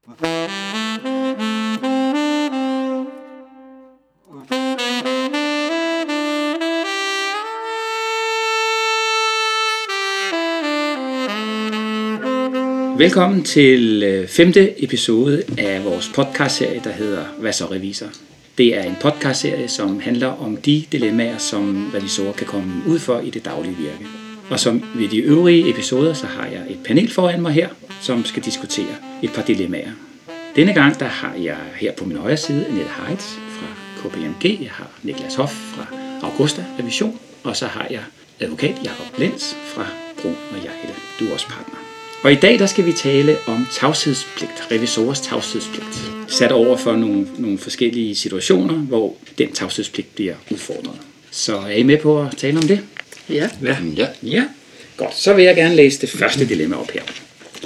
Velkommen til øh, femte episode af vores podcastserie, der hedder Hvad så revisor? Det er en podcastserie, som handler om de dilemmaer, som revisorer kan komme ud for i det daglige virke. Og som ved de øvrige episoder, så har jeg et panel foran mig her, som skal diskutere et par dilemmaer. Denne gang der har jeg her på min højre side Annette Heitz fra KPMG, jeg har Niklas Hoff fra Augusta Revision, og så har jeg advokat Jakob Lenz fra Brun og Jejle. Du er også partner. Og i dag der skal vi tale om tavshedspligt, revisorers tavshedspligt. Sat over for nogle, nogle forskellige situationer, hvor den tavshedspligt bliver udfordret. Så er I med på at tale om det? Ja. Ja. Ja. ja. Godt, så vil jeg gerne læse det første dilemma op her.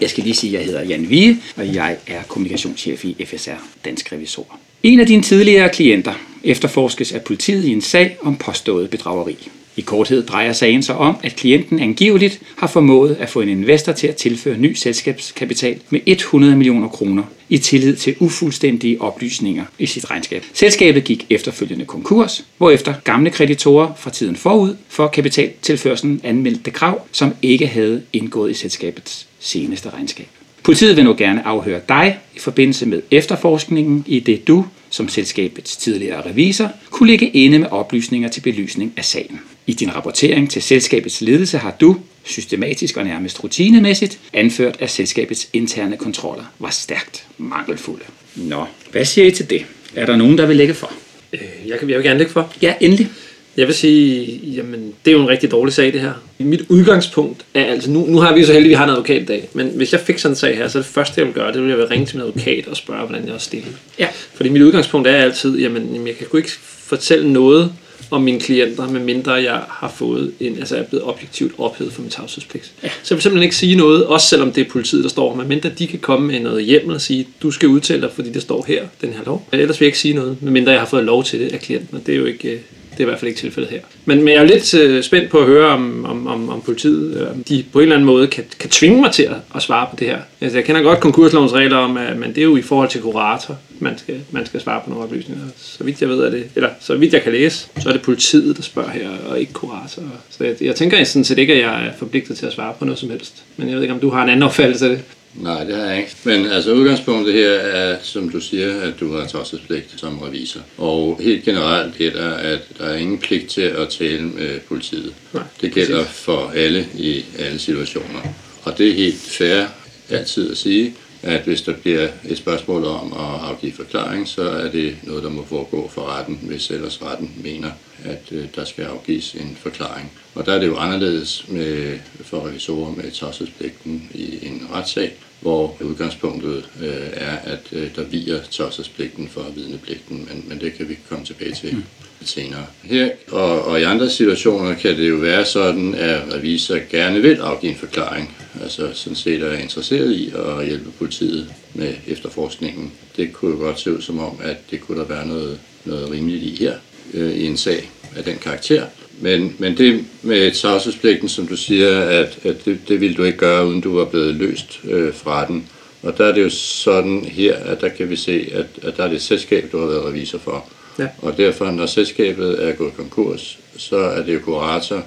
Jeg skal lige sige, at jeg hedder Jan Vige, og jeg er kommunikationschef i FSR Dansk Revisor. En af dine tidligere klienter efterforskes af politiet i en sag om påstået bedrageri. I korthed drejer sagen sig om, at klienten angiveligt har formået at få en investor til at tilføre ny selskabskapital med 100 millioner kroner i tillid til ufuldstændige oplysninger i sit regnskab. Selskabet gik efterfølgende konkurs, hvorefter gamle kreditorer fra tiden forud for kapitaltilførselen anmeldte krav, som ikke havde indgået i selskabets seneste regnskab. Politiet vil nu gerne afhøre dig i forbindelse med efterforskningen i det du, som selskabets tidligere revisor, kunne ligge inde med oplysninger til belysning af sagen. I din rapportering til selskabets ledelse har du, systematisk og nærmest rutinemæssigt, anført, at selskabets interne kontroller var stærkt mangelfulde. Nå, hvad siger I til det? Er der nogen, der vil lægge for? Øh, Jeg, kan, jeg vil gerne lægge for. Ja, endelig. Jeg vil sige, jamen, det er jo en rigtig dårlig sag, det her. Mit udgangspunkt er altså, nu, nu har vi jo så heldigt, at vi har en advokat i dag, men hvis jeg fik sådan en sag her, så det første, jeg vil gøre, det vil jeg vil ringe til min advokat og spørge, hvordan jeg er stillet. Ja. Fordi mit udgangspunkt er altid, jamen, jeg kan sgu ikke fortælle noget om mine klienter, medmindre jeg har fået en, altså er blevet objektivt ophævet for min tavshedspligt. Ja. Så jeg vil simpelthen ikke sige noget, også selvom det er politiet, der står, medmindre de kan komme med noget hjem og sige, du skal udtale dig, fordi det står her, den her lov. Ellers vil jeg ikke sige noget, medmindre jeg har fået lov til det af klienten, og det er jo ikke, øh, det er i hvert fald ikke tilfældet her. Men, men jeg er lidt øh, spændt på at høre, om, om, om, om politiet øh, om de på en eller anden måde kan, kan tvinge mig til at, at svare på det her. Altså, jeg kender godt konkurslovens regler om, at men det er jo i forhold til kurator, man skal, man skal svare på nogle oplysninger. Så vidt jeg ved, er det, eller så vidt jeg kan læse, så er det politiet, der spørger her, og ikke kurator. Så jeg, jeg tænker sådan set ikke, at jeg er forpligtet til at svare på noget som helst. Men jeg ved ikke, om du har en anden opfattelse af det. Nej, det har jeg ikke. Men altså udgangspunktet her er, som du siger, at du har tavshedspligt som revisor. Og helt generelt gælder, at der er ingen pligt til at tale med politiet. Nej, det gælder for alle i alle situationer. Og det er helt fair altid at sige, at hvis der bliver et spørgsmål om at afgive forklaring, så er det noget, der må foregå for retten, hvis ellers retten mener, at øh, der skal afgives en forklaring. Og der er det jo anderledes med, for revisorer med tavshedspligten i en retssag, hvor udgangspunktet øh, er, at øh, der viger tavshedspligten for vidnepligten, men, men det kan vi komme tilbage til mm. senere. Her og, og i andre situationer kan det jo være sådan, at revisor gerne vil afgive en forklaring, altså sådan set er interesseret i at hjælpe politiet med efterforskningen. Det kunne jo godt se ud som om, at det kunne der være noget, noget rimeligt i her øh, i en sag af den karakter. Men, men det med tavshedspligten, som du siger, at, at det, det ville du ikke gøre, uden du var blevet løst øh, fra den. Og der er det jo sådan her, at der kan vi se, at, at der er det et selskab, du har været revisor for. Ja. Og derfor, når selskabet er gået konkurs, så er det jo kurator,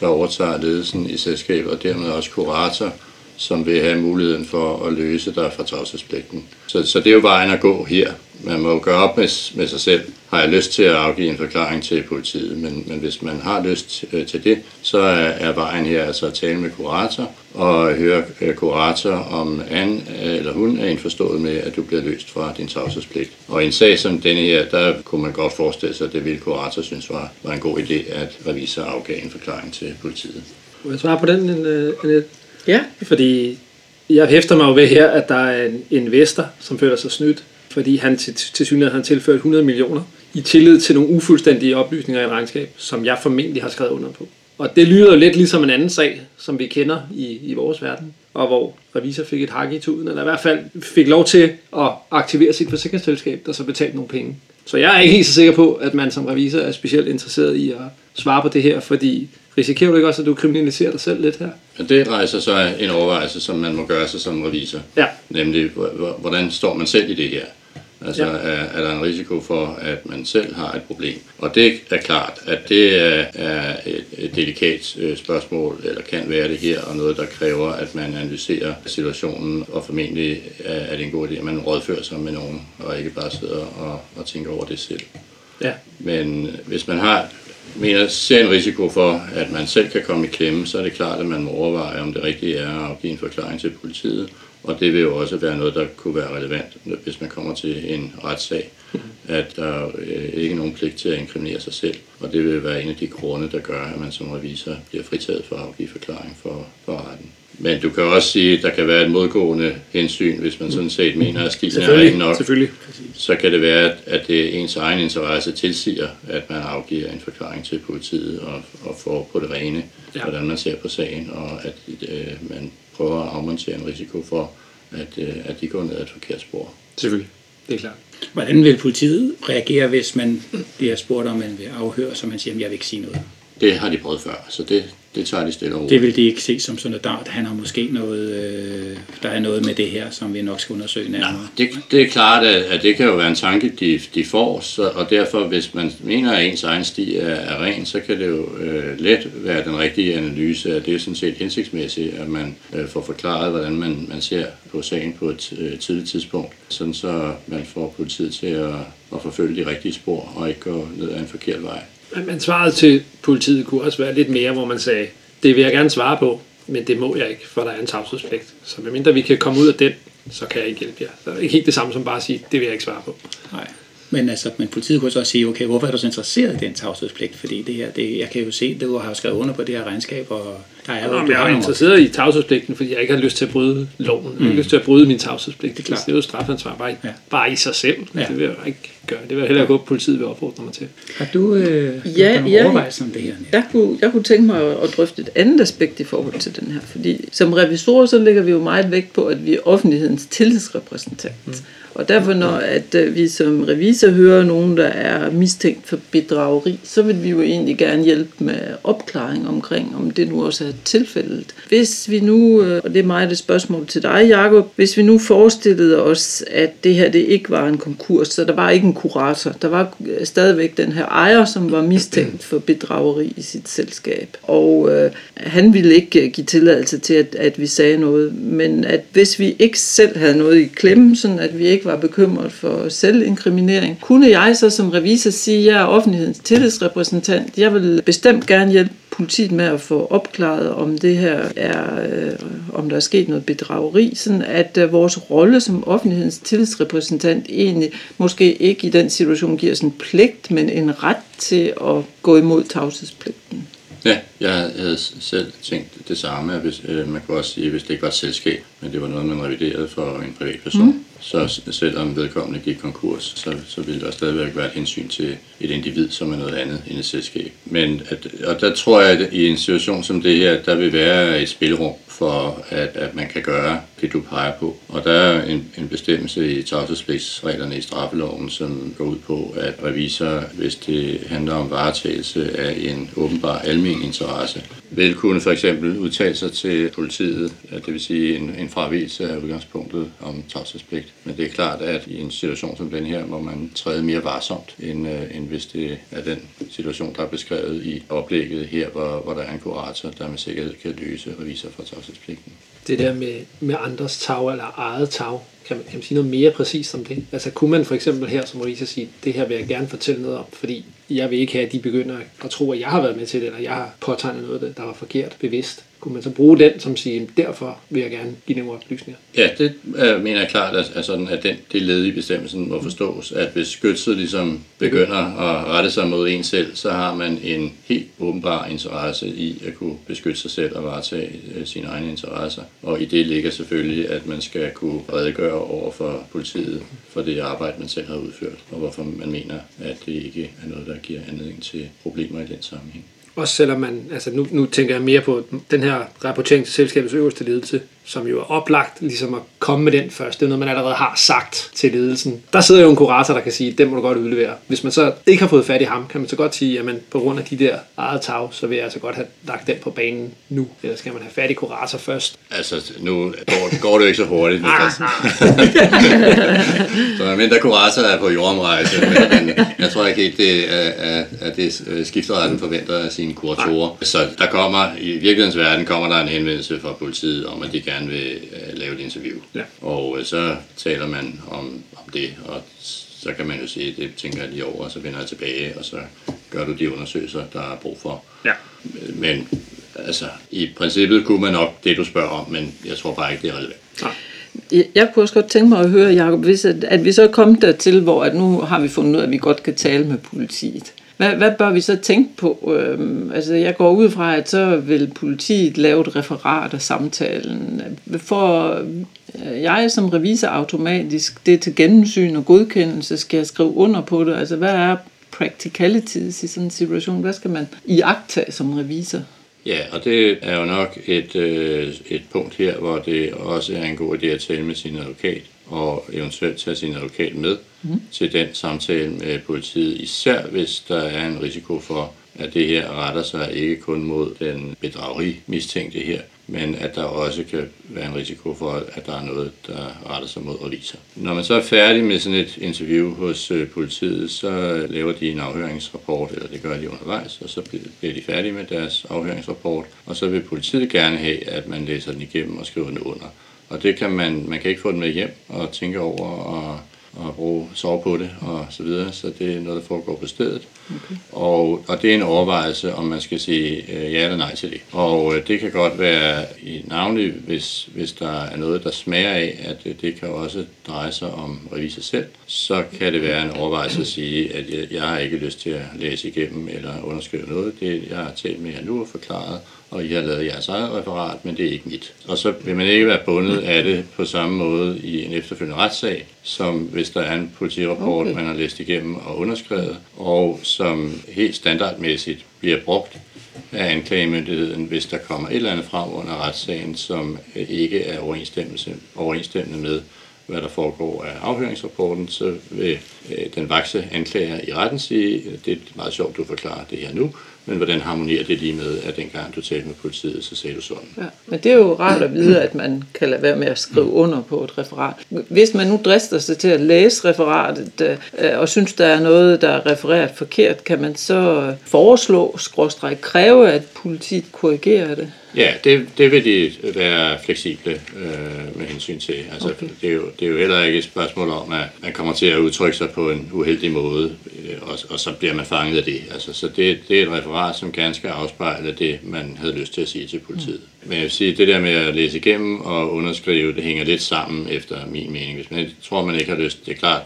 der overtager ledelsen i selskabet, og dermed også kurator, som vil have muligheden for at løse dig fra tavshedspligten. Så, så det er jo vejen at gå her. Man må jo gøre op med, med sig selv. Har jeg lyst til at afgive en forklaring til politiet? Men, men hvis man har lyst øh, til det, så er, er vejen her altså at tale med kurator og høre øh, kurator, om han øh, eller hun er indforstået med, at du bliver løst fra din tavshedspligt. Og i en sag som denne her, der kunne man godt forestille sig, at det ville kurator synes var, var en god idé, at revisor afgav en forklaring til politiet. Må jeg svare på den, Annette? Ja. Fordi jeg hæfter mig jo ved her, at der er en investor, som føler sig snydt, fordi han til, til synligheden har tilført 100 millioner i tillid til nogle ufuldstændige oplysninger i et regnskab, som jeg formentlig har skrevet under på. Og det lyder jo lidt ligesom en anden sag, som vi kender i, i vores verden, og hvor revisor fik et hak i tuden, eller i hvert fald fik lov til at aktivere sit forsikringsselskab, der så betalte nogle penge. Så jeg er ikke helt så sikker på, at man som revisor er specielt interesseret i at svare på det her, fordi Risikerer du ikke også, at du kriminaliserer dig selv lidt her? Men det rejser så en overvejelse, som man må gøre sig som revisor. Ja. Nemlig, hvor- hvor- hvordan står man selv i det her? Altså, Ja. ja. er, er der en risiko for, at man selv har et problem? Og det er klart, at det er, er et, et delikat øh, spørgsmål, eller kan være det her, og noget, der kræver, at man analyserer situationen, og formentlig er, er det en god idé, at man rådfører sig med nogen, og ikke bare sidder og, og tænker over det selv. Ja. Men hvis man har mener, ser en risiko for, at man selv kan komme i klemme, så er det klart, at man må overveje, om det rigtige er at give en forklaring til politiet. Og det vil jo også være noget, der kunne være relevant, hvis man kommer til en retssag, at der øh, ikke er nogen pligt til at inkriminere sig selv. Og det vil være en af de grunde, der gør, at man som revisor bliver fritaget for at afgive forklaring for, for retten. Men du kan også sige, at der kan være et modgående hensyn, hvis man sådan set mener, at stilen er ren nok Selvfølgelig. så kan det være, at- det ens egen interesse tilsiger, at man afgiver en forklaring til politiet og, og får på det rene, ja. hvordan man ser på sagen, og at øh, man prøver at afmontere en risiko for, at, øh, at de går ned ad et forkert spor. Selvfølgelig. Det er klart. Hvordan vil politiet reagere, hvis man bliver spurgt, om man vil afhøre, så man siger, at jeg vil ikke sige noget? Det har de prøvet før, så det, det tager de stille roligt. Det vil de ikke se som sådan noget dart. Han har måske noget, øh, der er noget med det her, som vi nok skal undersøge nærmere. Det, det er klart, at, at det kan jo være en tanke, de, de får, så, og derfor, hvis man mener, at ens egen sti er, er ren, så kan det jo øh, let være den rigtige analyse, at det er sådan set hensigtsmæssigt, at man øh, får forklaret, hvordan man, man ser på sagen på et øh, tidligt tidspunkt, sådan så man får politiet til at, at forfølge de rigtige spor og ikke gå ned ad en forkert vej. Men- svaret til politiet kunne også være lidt mere, hvor man sagde, det vil jeg gerne svare på, men det må jeg ikke, for der er en tavshedspligt. Så medmindre vi kan komme ud af den, så kan jeg ikke hjælpe jer. Så er ikke helt det samme som bare at sige, det vil jeg ikke svare på. Nej. Men, altså, men politiet kunne så også sige, okay, hvorfor er du så interesseret i den tavshedspligt? Fordi det her, det, jeg kan jo se, du har skrevet under på det her regnskab, og der er jo, Jamen, du jeg er interesseret i tavshedspligten, fordi jeg ikke har lyst til at bryde loven. Jeg har ikke lyst til at bryde min tavshedspligt. Det er, klart. det er jo strafansvar bare, Ja. ja. bare i sig selv. Ja. Det vil jeg ikke gøre. Det vil jeg hellere gå på politiet vil opfordre mig til. Har du, øh, Ja, nogle ja. overvejelser om det her? Jeg kunne, jeg kunne tænke mig at, at drøfte et andet aspekt i forhold til den her, fordi som revisorer, så lægger vi jo meget vægt på, at vi er offentlighedens tillidsrepræsentant. Mm. Og derfor, når at, øh, vi som revisor hører nogen, der er mistænkt for bedrageri, så vil vi jo egentlig gerne hjælpe med opklaring omkring, om det nu også er tilfældet. Hvis vi nu, øh, og det er meget et spørgsmål til dig, Jacob, hvis vi nu forestillede os, at det her det ikke var en konkurs, så der var ikke en kurator, der var øh, stadigvæk den her ejer, som var mistænkt for bedrageri i sit selskab. Og øh, han ville ikke øh, give tilladelse til, at, at vi sagde noget, men at hvis vi ikke selv havde noget i klemme, sådan at vi ikke var bekymret for selvinkriminering, kunne jeg så som revisor sige, at jeg er offentlighedens tillidsrepræsentant. Jeg vil bestemt gerne hjælpe politiet med at få opklaret, om det her er, øh, om der er sket noget bedrageri, sådan at øh, vores rolle som offentlighedens tillidsrepræsentant egentlig måske ikke i den situation giver os en pligt, men en ret til at gå imod tavshedspligten. Ja, jeg havde selv tænkt det samme, hvis, øh, man kunne også sige, hvis det ikke var et selskab, men det var noget, man reviderede for en privatperson, mm så selvom vedkommende gik konkurs, så, så ville der stadigvæk være et hensyn til et individ, som er noget andet end et selskab. Men at, og der tror jeg, at i en situation som det her, der vil være et spilrum for, at, at man kan gøre det, du peger på. Og der er en, en bestemmelse i tavshedspligtsreglerne i straffeloven, som går ud på, at revisor, hvis det handler om varetagelse af en åbenbar almen interesse, vil kunne for eksempel udtale sig til politiet, at det vil sige en, en fravigelse af udgangspunktet om tavshedspligt. Men det er klart, at i en situation som den her, må man træde mere varsomt, end, øh, end hvis det er den situation, der er beskrevet i oplægget her, hvor, hvor der er en kurator, der med sikkerhed kan løse revisor fra tavshedspligten. Det der med, med andres tag eller eget tag, kan man, kan man sige noget mere præcist om det? Altså kunne man for eksempel her som revisor sige, det her vil jeg gerne fortælle noget om, fordi jeg vil ikke have, at de begynder at tro, at jeg har været med til det, eller jeg har påtegnet noget, der var forkert bevidst. Kunne man så bruge den som sige, derfor vil jeg gerne give nogle oplysninger? Ja, det øh, mener jeg klart, at, at, sådan, at den, det led i bestemmelsen må forstås, at hvis skytset ligesom begynder at rette sig mod en selv, så har man en helt åbenbar interesse i at kunne beskytte sig selv og varetage øh, sine egne interesser. Og i det ligger selvfølgelig, at man skal kunne redegøre over for politiet for det arbejde, man selv har udført, og hvorfor man mener, at det ikke er noget, der giver anledning til problemer i den sammenhæng. Også selvom man, altså nu, nu tænker jeg mere på den her rapportering til selskabets øverste ledelse, som jo er oplagt ligesom at komme med den først. Det er noget, man allerede har sagt til ledelsen. Der sidder jo en kurator, der kan sige, den må du godt udlevere. Hvis man så ikke har fået fat i ham, kan man så godt sige, jamen på grund af de der eget tag, så vil jeg altså godt have lagt den på banen nu. Eller skal man have fat i kurator først? Altså, nu går, går det jo ikke så hurtigt. så mindre kurator er på jordomrejse, men, men jeg tror ikke helt, det er, er, er det skifteretten forventer af sine kuratorer. Så der kommer, i virkelighedens verden kommer der en henvendelse fra politiet om, at de gerne vil uh, lave et interview. Ja. Og uh, så taler man om, om det, og så kan man jo sige, det tænker jeg lige over, og så vender jeg tilbage, og så gør du de undersøgelser, der er brug for. Ja. Men altså, i princippet kunne man nok det, du spørger om, men jeg tror bare ikke, det er relevant. Nej. Jeg, jeg kunne også godt tænke mig at høre, Jacob, hvis at, at vi så er kommet dertil, hvor at nu har vi fundet ud af, at vi godt kan tale med politiet. Hvad, hvad bør vi så tænke på? Øhm, altså, jeg går ud fra, at så vil politiet lave et referat af samtalen. For øh, jeg som revisor automatisk det til gennemsyn og godkendelse, skal jeg skrive under på det? Altså, hvad er practicalities i sådan en situation? Hvad skal man iagtage som revisor? Ja, og det er jo nok et, øh, et punkt her, hvor det også er en god idé at tale med sin advokat, og eventuelt tage sin advokat med mm. til den samtale med politiet, især hvis der er en risiko for, at det her retter sig ikke kun mod den bedrageri mistænkte her, men at der også kan være en risiko for, at der er noget, der retter sig mod revisor. Når man så er færdig med sådan et interview hos øh, politiet, så laver de en afhøringsrapport, eller det gør de undervejs, og så bliver de færdige med deres afhøringsrapport, og så vil politiet gerne have, at man læser den igennem og skriver den under. Og det kan man, man kan ikke få den med hjem og tænke over og og bruge, sove på det og så videre. Så det er noget, der foregår på stedet. Okay. Og, og det er en overvejelse, om man skal sige øh, ja eller nej til det. Og øh, det kan godt være i navnlig, hvis, hvis der er noget, der smager af, at øh, det kan også dreje sig om revisor selv, så kan det være en overvejelse at sige, at jeg, jeg har ikke lyst til at læse igennem eller underskrive noget. Det, jeg har talt med jer nu og forklaret, og I har lavet jeres eget referat, men det er ikke mit. Og så vil man ikke være bundet af det på samme måde i en efterfølgende retssag, som hvis der er en politirapport, okay. man har læst igennem og underskrevet, og som helt standardmæssigt bliver brugt af anklagemyndigheden, hvis der kommer et eller andet frem under retssagen, som ikke er overensstemmelse, overensstemmende med, hvad der foregår af afhøringsrapporten, så vil øh, den vakse anklager i retten sige, det er meget sjovt, du forklarer det her nu, men hvordan harmonerer det lige med, at dengang du talte med politiet, så sagde du sådan? Ja, men det er jo rart at vide, at man kan lade være med at skrive under på et referat. Hvis man nu drister sig til at læse referatet, øh, og synes, der er noget, der er refereret forkert, kan man så foreslå, skråstrej kræve, at politiet korrigerer det? Ja, det, det vil de være fleksible øh, med hensyn til. Altså, okay. det, er jo, det er jo heller ikke et spørgsmål om, at man kommer til at udtrykke sig på en uheldig måde, øh, og, og så bliver man fanget af det. Altså, så det, det er et referat, som ganske afspejler det, man havde lyst til at sige til politiet. Mm. Men jeg vil sige, det der med at læse igennem og underskrive, det hænger lidt sammen efter min mening. Hvis man tror, man ikke har lyst, det er klart,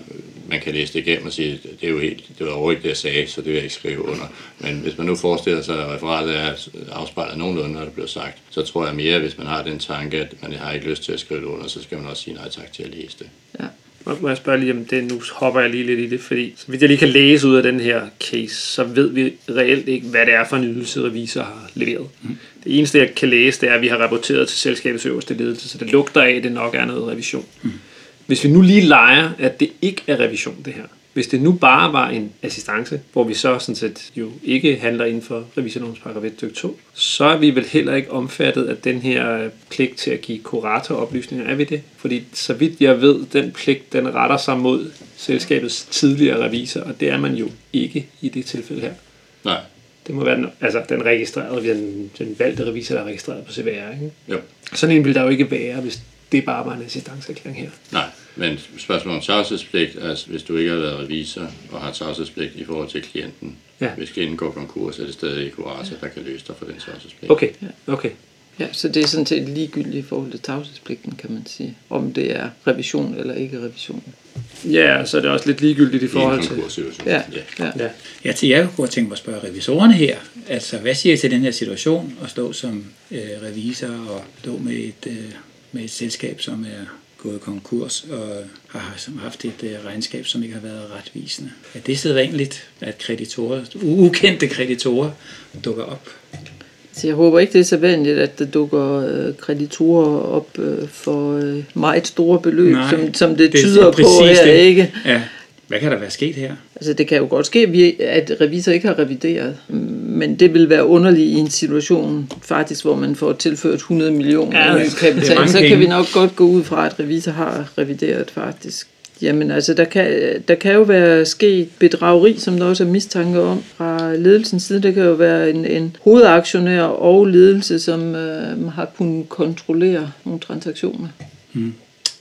man kan læse det igennem og sige, det er jo helt, det var overhovedet det, jeg sagde, så det vil jeg ikke skrive under. Men hvis man nu forestiller sig, at referatet er afspejlet nogenlunde, når det bliver sagt, så tror jeg mere, hvis man har den tanke, at man har ikke lyst til at skrive det under, så skal man også sige nej tak til at læse det. Ja. Må jeg spørge lige om det, nu hopper jeg lige lidt i det, fordi så vidt jeg lige kan læse ud af den her case, så ved vi reelt ikke, hvad det er for en ydelse, revisor har leveret. Mm. Det eneste, jeg kan læse, det er, at vi har rapporteret til selskabets øverste ledelse, så det lugter af, at det nok er noget revision. Mm. Hvis vi nu lige leger, at det ikke er revision, det her, hvis det nu bare var en assistance, hvor vi så sådan set jo ikke handler inden for revisorlovens paragraf 1 2, så er vi vel heller ikke omfattet af den her pligt til at give kuratoroplysninger. Er vi det? Fordi så vidt jeg ved, den pligt, den retter sig mod selskabets tidligere revisor, og det er man jo ikke i det tilfælde her. Nej. Det må være den, altså den registrerede, den, den valgte revisor, der er registreret på CVR. Ikke? Jo. Sådan en vil der jo ikke være, hvis det bare var en assistanceerklæring her. Nej, men spørgsmålet om tavshedspligt, altså hvis du ikke har været revisor og har tavshedspligt i forhold til klienten, ja. hvis klienten går konkurs, er det stadig kurator, der kan løse dig for den tavshedspligt. Okay, okay. Ja, så det er sådan set ligegyldigt i forhold til tavshedspligten, kan man sige. Om det er revision eller ikke revision. Ja, så er det også lidt ligegyldigt i forhold til... Ja, ja. ja. ja til jeg kunne tænke mig at spørge revisorerne her. Altså, hvad siger I til den her situation at stå som øh, revisor og stå med et, øh, med et selskab, som er gået konkurs og har haft et øh, regnskab, som ikke har været retvisende. Er det sædvanligt, at kreditorer, ukendte kreditorer dukker op? Så jeg håber ikke, det er så vanligt, at der dukker øh, kreditorer op øh, for meget store beløb, Nej, som, som det det er tyder på her, det. ikke? Ja. Hvad kan der være sket her? Altså det kan jo godt ske, at vi- at revisor ikke har revideret, men det vil være underligt i en situation, faktisk, hvor man får tilført 100 millioner Ja, er kapital, så kan vi nok godt gå ud fra, at revisor har revideret faktisk. Jamen altså, der kan, der kan jo være sket bedrageri, som der også er mistanke om fra ledelsens side. Det kan jo være en, en hovedaktionær og ledelse, som øh, har kunnet kontrollere nogle transaktioner.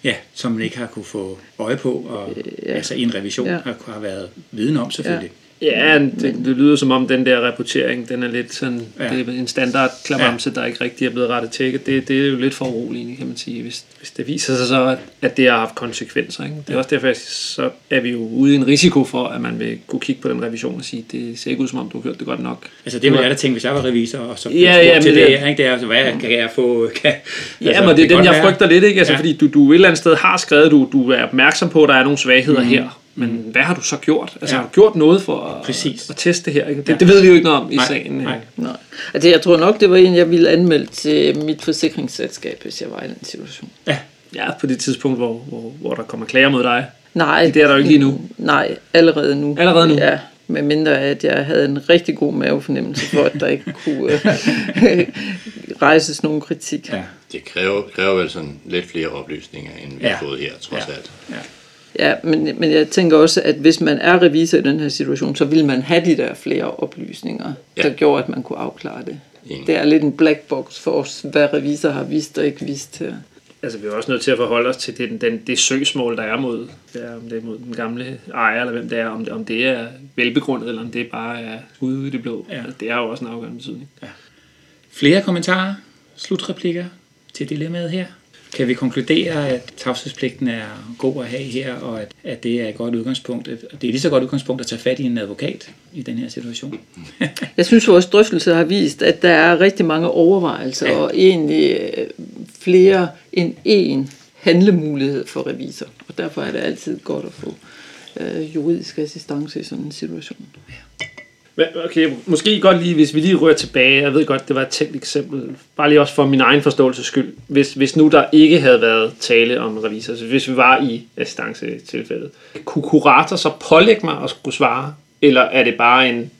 Ja, som man ikke har kunne få øje på, og ja. altså en revision ja. har, har været viden om selvfølgelig. Ja, det, det lyder som om den der rapportering, den er lidt sådan, Ja. ja. det er en standard klamamse, ja. der ikke rigtig er blevet rettet tjekket. Det, det er jo lidt for uroligende, kan man sige, hvis, hvis det viser sig så, at, at det har haft konsekvenser. Ikke? Det er også derfor, at så er vi jo ude i en risiko for, at man vil kunne kigge på den revision og sige, det ser ikke ud som om, du har gjort det godt nok. Altså det ville jeg da tænke, hvis jeg var revisor, og så Ja, ja, til det, det- ikke? det er, altså, hvad kan jeg få? Kan, Ja, altså, men det er kan den, jeg være- frygter lidt, ikke? Altså, Ja. ja. fordi du, du et eller andet sted har skrevet, du, du er opmærksom på, at der er nogle svagheder mm. her. Men hvad har du så gjort? Altså, Ja. har du gjort noget for at, Præcis. at teste det her? Ikke? Det, det ved vi jo ikke noget om i Nej, sagen. nej. Nej. Altså, jeg tror nok, det var en, jeg ville anmelde til mit forsikringsselskab, hvis jeg var i den situation. Ja, Ja, på det tidspunkt, hvor, hvor, hvor der kommer klager mod dig. Nej. Det er der jo ikke lige nu. Nej, allerede nu. Allerede nu? Ja, med mindre at jeg havde en rigtig god mavefornemmelse for, at der ikke kunne øh, rejses nogen kritik. ja, Det kræver, kræver vel sådan lidt flere oplysninger, end vi Ja. har fået her, trods Ja. alt. ja. Ja, men, men jeg tænker også, at hvis man er revisor i den her situation, så vil man have de der flere oplysninger, Ja. der gjorde, at man kunne afklare det. Enig. Det er lidt en black box for os, hvad revisor har vist og ikke vist her. Altså, vi er også nødt til at forholde os til det, den, det søgsmål, der er mod, ja, om det er mod den gamle ejer, eller hvem det er, om det, om det er velbegrundet, eller om det bare er ude i det blå. Ja. Ja. Det har jo også en afgørende betydning. Flere kommentarer, slutreplikker til dilemmaet her? Kan vi konkludere, at tavshedspligten er god at have her, og at, at det er et godt udgangspunkt, det er lige så godt udgangspunkt at tage fat i en advokat i den her situation? Jeg synes, vores drøftelse har vist, at der er rigtig mange overvejelser, Ja. ja. og egentlig øh, flere end én handlemulighed for revisor. Og derfor er det altid godt at få øh, juridisk assistance i sådan en situation. Men, okay, måske godt lige, hvis vi lige rører tilbage, jeg ved godt, det var et tænkt eksempel, bare lige også for min egen forståelses skyld, hvis, hvis nu der ikke havde været tale om revisor, så hvis vi var i assistance-tilfældet, kunne kurator så pålægge mig at skulle svare, eller er det bare en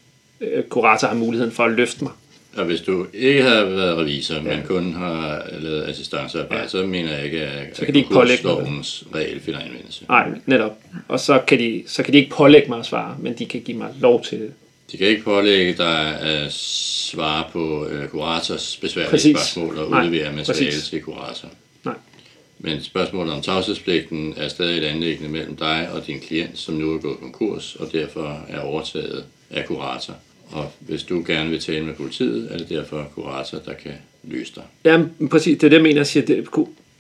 øh, kurator har muligheden for at løfte mig? Og hvis du ikke har været revisor, men kun har lavet assistancearbejde, ja. så mener jeg ikke, at, Så kan de ikke pålægge lovens regel finder anvendelse. Nej, netop. Og så kan, de, så kan de ikke pålægge mig at svare, men de kan give mig lov til det. De kan ikke pålægge dig at svare på øh, kurators besværlige Præcis. spørgsmål og Nej, udlevere materiale præcis. til kurator. Nej. Men spørgsmålet om tavshedspligten er stadig et anlæggende mellem dig og din klient, som nu er gået konkurs og derfor er overtaget af kurator. Og hvis du gerne vil tale med politiet, er det derfor kurator, der kan løse dig. Jamen, præcis, det er det, jeg mener, jeg siger. Det,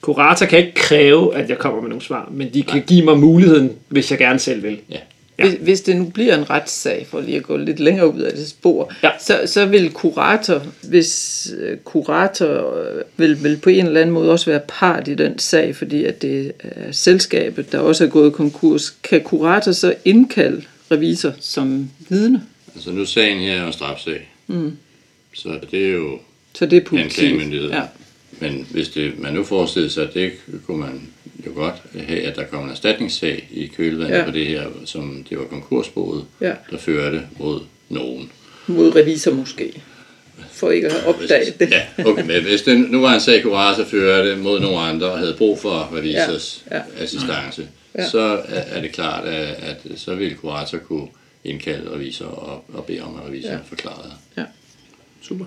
kurator kan ikke kræve, at jeg kommer med nogle svar, men de kan give mig muligheden, hvis jeg gerne selv vil. Ja. Ja. Hvis, hvis det nu bliver en retssag, for lige at gå lidt længere ud af det spor, Ja. så, så vil kurator, hvis øh, kurator øh, vil, vil på en eller anden måde også være part i den sag, fordi at det er selskabet, der også er gået konkurs, kan kurator så indkalde revisor som vidne? Altså nu sagen her er en strafsag. Mm. Så det er jo Så det er politiet. Ja. Men hvis det, man nu forestiller sig, at det kunne man jo godt have, at der kom en erstatningssag i kølvandet Ja. ja. på det her, som det var konkursboet, Ja. der førte mod nogen. Mod revisor måske. For ikke at have opdaget det. Ja, okay, men hvis det nu var en sag, kurator førte mod nogle andre og havde brug for revisors Ja, ja, ja. assistance, Ja. ja. så er det klart, at, at så ville kurator kunne indkalde revisor og, og bede om, at revisor Ja. ja. forklarede. Super.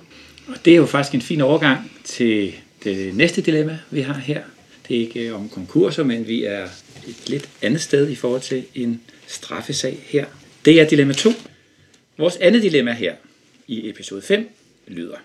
Og det er jo faktisk en fin overgang til det næste dilemma, vi har her. Det er ikke øh, om konkurser, men vi er et lidt andet sted i forhold til en straffesag her. Det er dilemma 2. Vores andet dilemma her i episode 5 lyder.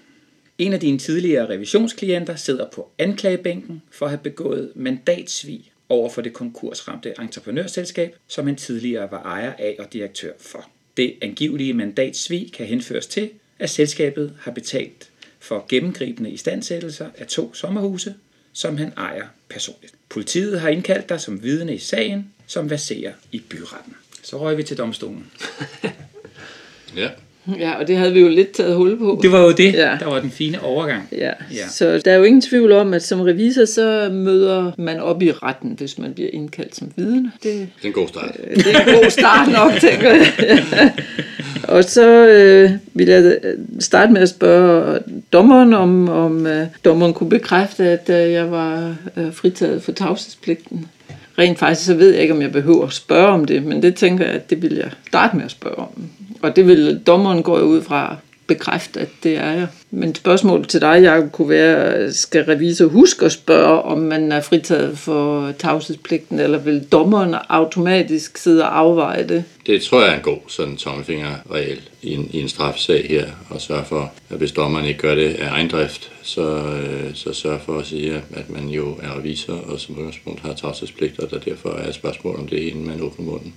En af dine tidligere revisionsklienter sidder på anklagebænken for at have begået mandatsvig over for det konkursramte entreprenørselskab, som han tidligere var ejer af og direktør for. Det angivelige mandatsvig kan henføres til, at selskabet har betalt for gennemgribende istandsættelser af to sommerhuse, som han ejer personligt. Politiet har indkaldt dig som vidne i sagen, som verserer i byretten. Så røg vi til domstolen. Ja. Ja, og det havde vi jo lidt taget hul på. Det var jo det, Ja. der var den fine overgang. Ja. Ja. så der er jo ingen tvivl om, at som revisor, så møder man op i retten, hvis man bliver indkaldt som vidne. Det, Det er en god start. det er en god start nok, tænker jeg. Og så øh, vil jeg starte med at spørge dommeren, om, om øh, dommeren kunne bekræfte, at øh, jeg var øh, fritaget for tavshedspligten. Rent faktisk så ved jeg ikke, om jeg behøver at spørge om det, men det tænker jeg, at det vil jeg starte med at spørge om. Og det vil dommeren gå ud fra bekræfte, at det er jeg. Men spørgsmålet til dig, Jacob, kunne være, skal revisor huske at spørge, om man er fritaget for tavshedspligten, eller vil dommeren automatisk sidde og afveje det? Det tror jeg er en god sådan tommelfingerregel i en, i en straffesag her, og sørge for, at hvis dommeren ikke gør det af egen drift, så, øh, så sørge for at sige, at man jo er revisor, og som udgangspunkt har tavshedspligt, og der derfor er et spørgsmål om det, inden man åbner munden.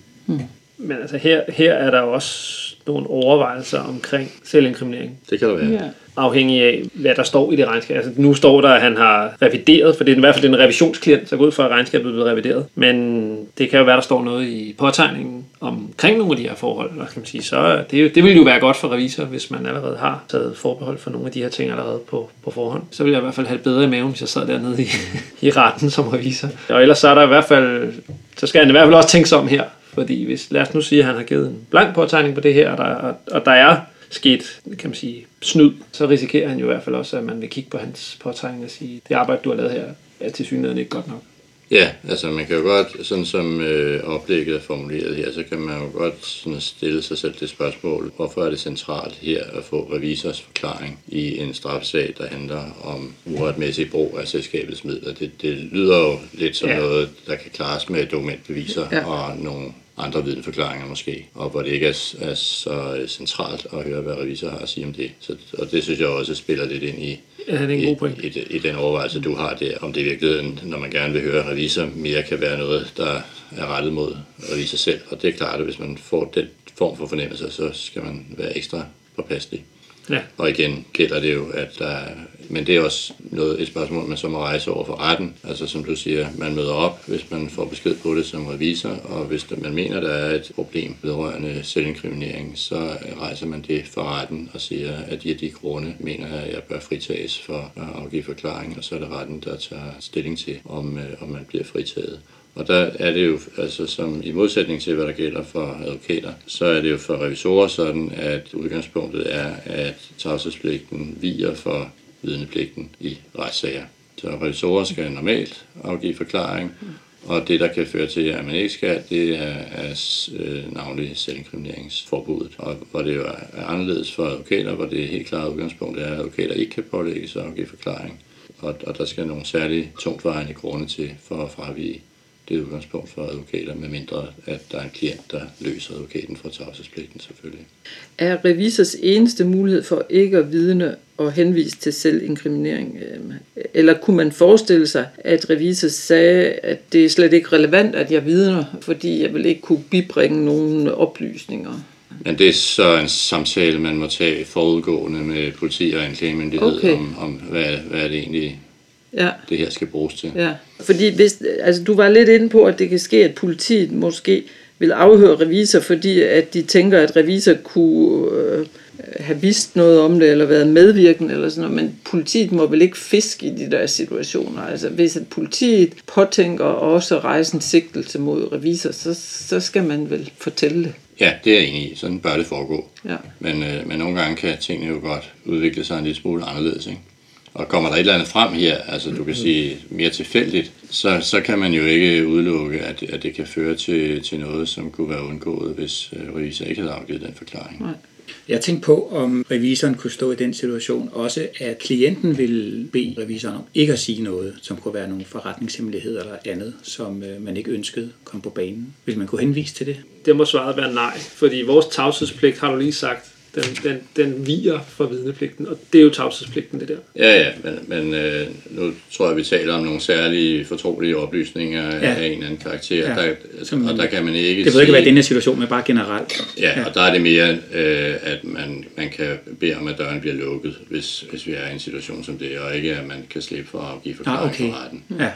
Men altså her, her er der også nogle overvejelser omkring selvinkriminering. Det kan der være. Ja. afhængig af, hvad der står i det regnskab. Altså, nu står der, at han har revideret, for det er i hvert fald en revisionsklient, så går ud fra, at regnskabet er blevet revideret. Men det kan jo være, der står noget i påtegningen omkring nogle af de her forhold. Eller kan man sige, så det, er det vil jo være godt for revisor, hvis man allerede har taget forbehold for nogle af de her ting allerede på, på forhånd. Så vil jeg i hvert fald have det bedre i maven, hvis jeg sad dernede i, i retten som revisor. Og ellers så er der i hvert fald, så skal han i hvert fald også tænke sig om her. Fordi hvis, lad os nu sige, at han har givet en blank påtegning på det her, og der, og, og der er sket, kan man sige, snyd, så risikerer han jo i hvert fald også, at man vil kigge på hans påtegning og sige, det arbejde, du har lavet her, er til synligheden ikke godt nok. Ja, altså man kan jo godt, sådan som øh, oplægget er formuleret her, så kan man jo godt sådan stille sig selv det spørgsmål, hvorfor er det centralt her at få revisors forklaring i en straffesag, der handler om uretmæssig brug af selskabets midler. Det, det lyder jo lidt som Ja. noget, der kan klares med dokumentbeviser ja. og nogle andre vidneforklaringer måske, og hvor det ikke er, er så øh, centralt at høre, hvad revisor har at sige om det. Så, og det synes jeg også spiller lidt ind i, Ja, det er en i, god point. i, det- i den overvejelse, du har der, om det i virkeligheden, når man gerne vil høre revisor, mere kan være noget, der er rettet mod revisor selv. Og det er klart, at hvis man får den form for fornemmelse, så skal man være ekstra påpasselig. Ja. Og igen gælder det jo, at der men det er også noget, et spørgsmål, man så må rejse over for retten. Altså som du siger, man møder op, hvis man får besked på det som revisor, og hvis man mener, der er et problem vedrørende selvinkriminering, så rejser man det for retten og siger, at de af de grunde mener jeg, at jeg bør fritages for at afgive forklaring, og så er det retten, der tager stilling til, om, øh, om man bliver fritaget. Og der er det jo, altså som i modsætning til, hvad der gælder for advokater, så er det jo for revisorer sådan, at udgangspunktet er, at tavshedspligten viger for vidnepligten i retssager. Så revisorer skal normalt afgive forklaring, og det, der kan føre til, at man ikke skal, det er, er øh, navnlig selvinkrimineringsforbuddet. Og hvor det jo er anderledes for advokater, hvor det helt klart udgangspunkt er, at advokater ikke kan pålægges at afgive forklaring. Og, og der skal nogle særlige tungtvejende grunde til for at fravige det er udgangspunkt for advokater, medmindre at der er en klient, der løser advokaten fra tavshedspligten selvfølgelig. Er revisors eneste mulighed for ikke at vidne og henvise til selvinkriminering? øh, Eller kunne man forestille sig, at revisor sagde, at det er slet ikke relevant, at jeg vidner, fordi jeg vil ikke kunne bibringe nogen oplysninger? Men det er så en samtale, man må tage forudgående med politi og anklagemyndighed Okay. om, om hvad, hvad er det egentlig, Ja. det her skal bruges til. Ja, fordi hvis, altså, du var lidt inde på, at det kan ske, at politiet måske vil afhøre revisor, fordi at de tænker, at revisor kunne øh, have vidst noget om det, eller været medvirkende, eller sådan noget. men politiet må vel ikke fiske i de der situationer. Altså, hvis at politiet påtænker også at rejse en sigtelse mod revisor, så, så skal man vel fortælle det. Ja, det er jeg enig i. Sådan bør det foregå. Ja. Men, øh, men nogle gange kan tingene jo godt udvikle sig en lille smule anderledes. Ikke? Og kommer der et eller andet frem her, altså du kan sige mere tilfældigt, så, så kan man jo ikke udelukke, at, at det kan føre til, til noget, som kunne være undgået, hvis øh, revisor ikke havde afgivet den forklaring. Nej. Jeg tænkte på, om revisoren kunne stå i den situation også, at klienten ville bede revisoren om ikke at sige noget, som kunne være nogle forretningshemmeligheder eller andet, som øh, man ikke ønskede kom på banen. Vil man kunne henvise til det? Det må svaret være nej, fordi vores tavshedspligt, har du lige sagt, den, den, den viger for vidnepligten, og det er jo tavshedspligten, det der. Ja, ja, men, men øh, nu tror jeg, vi taler om nogle særlige fortrolige oplysninger Ja. ja. af en eller anden karakter, Ja. ja. der, Som- og der kan man ikke Det behøver ikke være denne situation, men bare generelt. Ja, og der er det mere, øh, at man, man kan bede om, at døren bliver lukket, hvis, hvis vi er i en situation som det, og ikke at man kan slippe for at afgive forklaring Ah, okay. for retten. Ja.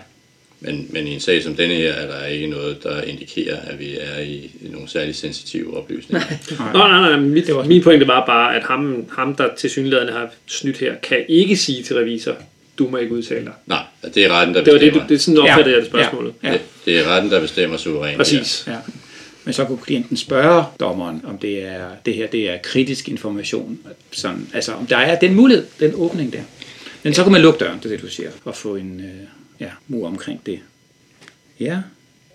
Men, men i en sag som denne her, er der ikke noget, der indikerer, at vi er i, nogle særligt sensitive oplysninger. Nej, nej, nej. Mit, det var min pointe var bare, at ham, ham der til synligheden har snydt her, kan ikke sige til revisor, du må ikke udtale dig. Nej, det er retten, der Det var det, bestemmer. du, det er sådan opfattede Ja, jeg det spørgsmålet. Ja. Det, det er retten, der bestemmer suverænt. Præcis. Ja. Men så kunne klienten spørge dommeren, om det, er, det her det er kritisk information. Sådan, altså om der er den mulighed, den åbning der. Men så kan man lukke døren, det er det, du siger, og få en øh, ja, mur omkring det. Ja,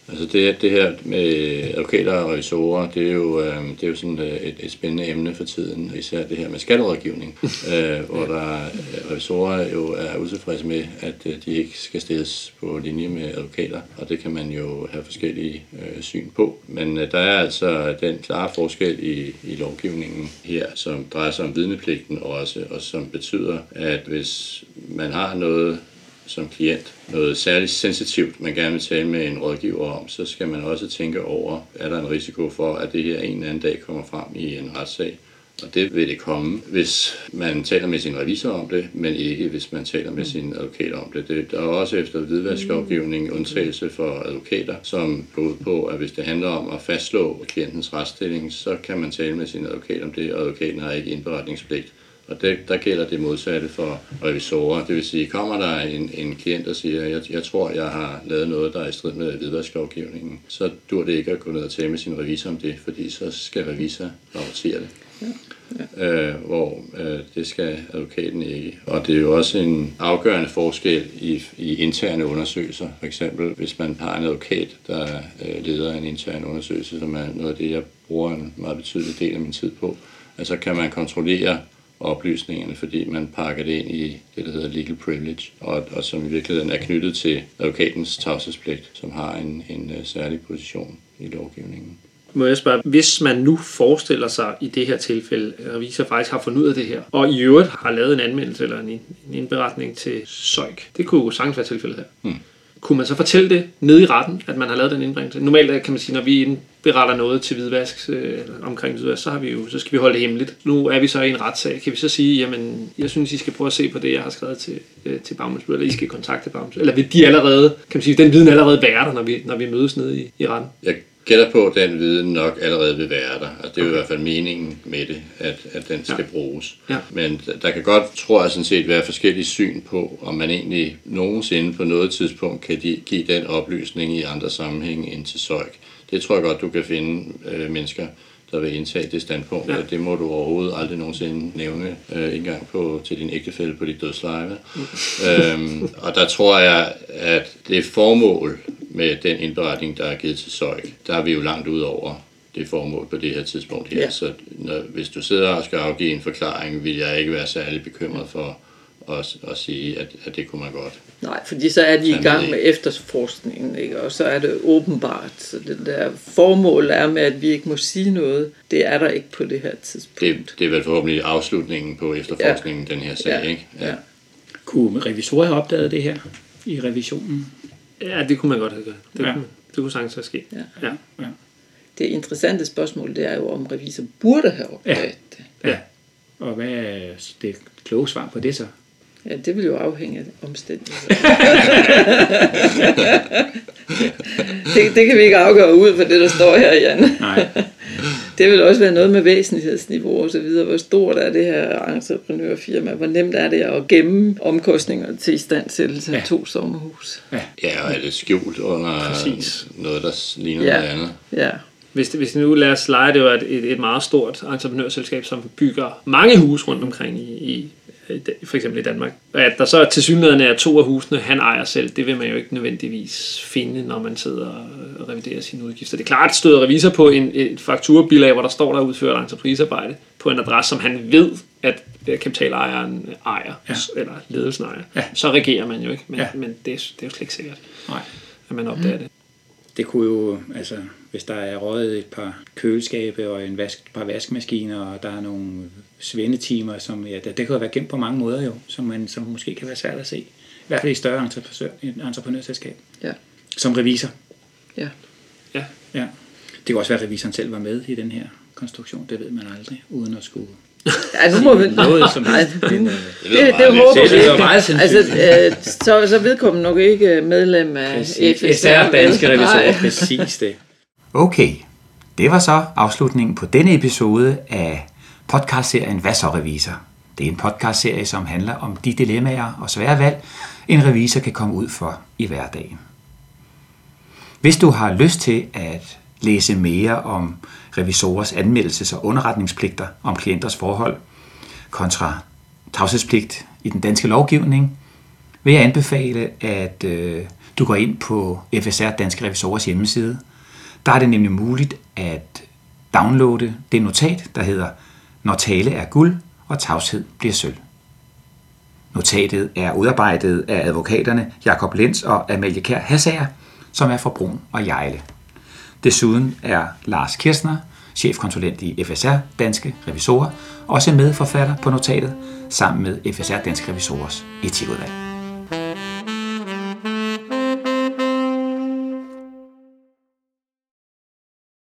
Altså det, det her med advokater og revisorer, det er jo, øh, det er jo sådan øh, et, et spændende emne for tiden, især det her med skatterådgivning, øh, hvor der øh, revisorer jo er utilfredse med, at øh, de ikke skal stilles på linje med advokater, og det kan man jo have forskellige øh, syn på. Men øh, der er altså den klare forskel i, i lovgivningen her, som drejer sig om vidnepligten også, og som betyder, at hvis man har noget som klient noget særligt sensitivt, man gerne vil tale med en rådgiver om, så skal man også tænke over, er der en risiko for, at det her en eller anden dag kommer frem i en retssag. Og det vil det komme, hvis man taler med sin revisor om det, men ikke hvis man taler med sin advokat om det. det der er også efter hvidvasklovgivningen undtagelse for advokater, som går ud på, at hvis det handler om at fastslå klientens retsstilling, så kan man tale med sin advokat om det, og advokaten har ikke indberetningspligt. Og det, der gælder det modsatte for revisorer. Det vil sige, kommer der en, en klient og siger, jeg, jeg tror, jeg har lavet noget, der er i strid med hvidvasklovgivningen, så dur det ikke at gå ned og tale med sin revisor om det, fordi så skal revisor rapportere det. Øh, hvor øh, det skal advokaten ikke. Og det er jo også en afgørende forskel i, i interne undersøgelser. For eksempel, hvis man har en advokat, der øh, leder en intern undersøgelse, som er noget af det, jeg bruger en meget betydelig del af min tid på, altså kan man kontrollere oplysningerne, fordi man pakker det ind i det, der hedder legal privilege, og, og som i virkeligheden er knyttet til advokatens tavshedspligt, som har en, en uh, særlig position i lovgivningen. Må jeg spørge, hvis man nu forestiller sig i det her tilfælde, at revisor faktisk har fundet ud af det her, og i øvrigt har lavet en anmeldelse eller en, en indberetning til SØIK, det kunne jo sagtens være tilfældet her. Hmm. Kunne man så fortælle det nede i retten, at man har lavet den indbringelse? Normalt kan man sige, når vi indberetter noget til hvidvask, øh, omkring hvidvask, så, har vi jo, så skal vi holde det hemmeligt. Nu er vi så i en retssag. Kan vi så sige, jamen, jeg synes, I skal prøve at se på det, jeg har skrevet til, øh, til Bagmundsbøl, eller I skal kontakte Bagmundsbøl. Eller vil de allerede, kan man sige, den viden allerede være der, når vi, når vi mødes nede i, i retten? Jeg gætter på, at den viden nok allerede vil være der. Altså, det er jo i hvert fald meningen med det, at, at den skal Ja. bruges. Ja. Men der kan godt, tror jeg sådan set, være forskellige syn på, om man egentlig nogensinde på noget tidspunkt kan de, give den oplysning i andre sammenhænge end til SØIK. Det tror jeg godt, du kan finde øh, mennesker, der vil indtage det standpunkt. Ja. Ja. Det må du overhovedet aldrig nogensinde nævne øh, engang på, til din ægtefælde på dit dødsleje. vel? øhm, og der tror jeg, at det formål med den indberetning, der er givet til SØIK, der er vi jo langt ud over det formål på det her tidspunkt her. Ja. Så når, hvis du sidder og skal afgive en forklaring, vil jeg ikke være særlig bekymret for at, at sige, at, at det kunne man godt. Nej, fordi så er de i gang med efterforskningen, ikke? og så er det åbenbart. Så det der formål er med, at vi ikke må sige noget, det er der ikke på det her tidspunkt. Det, det er vel forhåbentlig afslutningen på efterforskningen, ja. den her sag, ja. ikke? Ja. kunne revisorer have opdaget det her i revisionen? Ja, det kunne man godt have gjort. Det, Ja. ja. kunne, det kunne sagtens have sket. Ja. Ja. Ja. Det interessante spørgsmål, det er jo, om revisor burde have opdaget Ja. det. ja. Og hvad er det kloge svar på det så? Ja, det vil jo afhænge af omstændigheder. det, det kan vi ikke afgøre ud fra det, der står her, Jan. Nej. Det vil også være noget med væsentlighedsniveau og så videre. Hvor stort er det her entreprenørfirma? Hvor nemt er det at gemme omkostninger til istandsættelse af Ja. to sommerhus? Ja, og er det skjult under Præcis. noget, der ligner Ja. noget andet? Ja, Hvis, det, hvis det nu lader os lege, det var et, et, et meget stort entreprenørselskab, som bygger mange huse rundt omkring i, i for eksempel i Danmark. At der så til synligheden er to af husene, han ejer selv, det vil man jo ikke nødvendigvis finde, når man sidder og reviderer sine udgifter. Det er klart, støder revisor på en, et fakturabilag, hvor der står, der er udført entreprisearbejde på en adresse, som han ved, at kapitalejeren ejer, Ja. eller ledelsen ejer. Ja. Så regerer man jo ikke, men, Ja. men det, er, det er jo slet ikke sikkert, Nej. at man opdager det. Det kunne jo, altså, hvis der er røget et par køleskabe og en vask, et par vaskemaskiner, og der er nogle svendetimer, som, ja, det, det kan jo være gemt på mange måder jo, som, man, som måske kan være svært at se. I hvert fald i større entreprenør, entreprenørselskab. ja, Som revisor. ja. Ja. Ja. Det kan også være, at revisoren selv var med i den her konstruktion. Det ved man aldrig, uden at skulle Ja, nu må vi... Noget som Nej, helst. det, øh, det, det håber Det vi lyder ikke. meget sandsynligt. Altså, øh, så, så vedkommende nok ikke medlem af. FSR. Især danske revisorer, præcis det. Okay, det var så afslutningen på denne episode af podcastserien Hvad så revisor? Det er en podcastserie, som handler om de dilemmaer og svære valg, en revisor kan komme ud for i hverdagen. Hvis du har lyst til at læse mere om revisorers anmeldelses- og underretningspligter om klienters forhold kontra tavshedspligt i den danske lovgivning, vil jeg anbefale, at øh, du går ind på FSR Danske Revisorers hjemmeside. Der er det nemlig muligt at downloade det notat, der hedder Når tale er guld, og tavshed bliver sølv. Notatet er udarbejdet af advokaterne Jakob Lenz og Amalie Kær Hassager, som er fra Brun og Jejle. Desuden er Lars Kirsner, chefkonsulent i FSR Danske Revisorer, også medforfatter på notatet sammen med FSR Danske Revisorers etikudvalg.